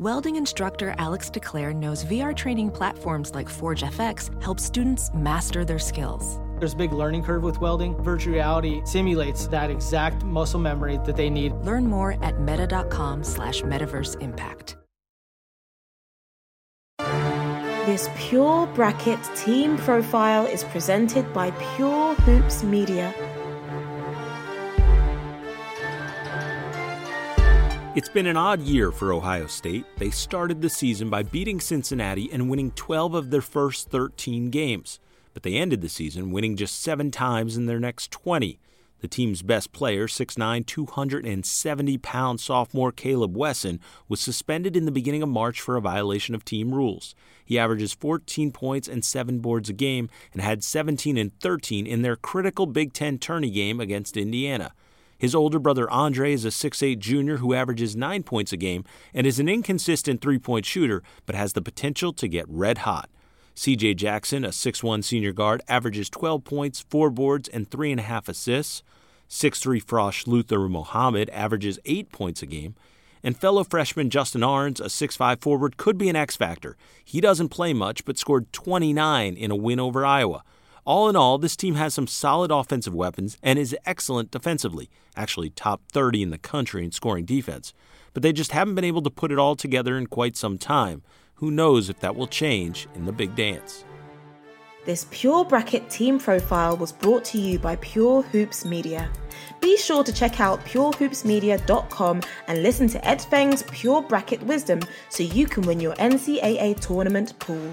Welding instructor Alex DeClaire knows VR training platforms like Forge FX help students master their skills. There's a big learning curve with welding. Virtual reality simulates that exact muscle memory that they need. Learn more at meta.com slash metaverse impact. This Pure Bracket team profile is presented by Pure Hoops Media. It's been an odd year for Ohio State. They started the season by beating Cincinnati and winning 12 of their first 13 games, but they ended the season winning just seven times in their next 20. The team's best player, 6'9, 270 pound sophomore Kaleb Wesson, was suspended in the beginning of March for a violation of team rules. He averages 14 points and 7 boards a game and had 17 and 13 in their critical Big Ten tourney game against Indiana. His older brother Andre is a 6'8 junior who averages 9 points a game and is an inconsistent three point shooter, but has the potential to get red hot. CJ Jackson, a 6'1 senior guard, averages 12 points, 4 boards, and 3.5 assists. 6'3 Frosh Luther Muhammad averages 8 points a game. And fellow freshman Justin Ahrens, a 6'5 forward, could be an X factor. He doesn't play much, but scored 29 in a win over Iowa. All in all, this team has some solid offensive weapons and is excellent defensively, actually top 30 in the country in scoring defense. But they just haven't been able to put it all together in quite some time. Who knows if that will change in the big dance? This Pure Bracket team profile was brought to you by Pure Hoops Media. Be sure to check out purehoopsmedia.com and listen to Ed Feng's Pure Bracket Wisdom so you can win your NCAA tournament pool.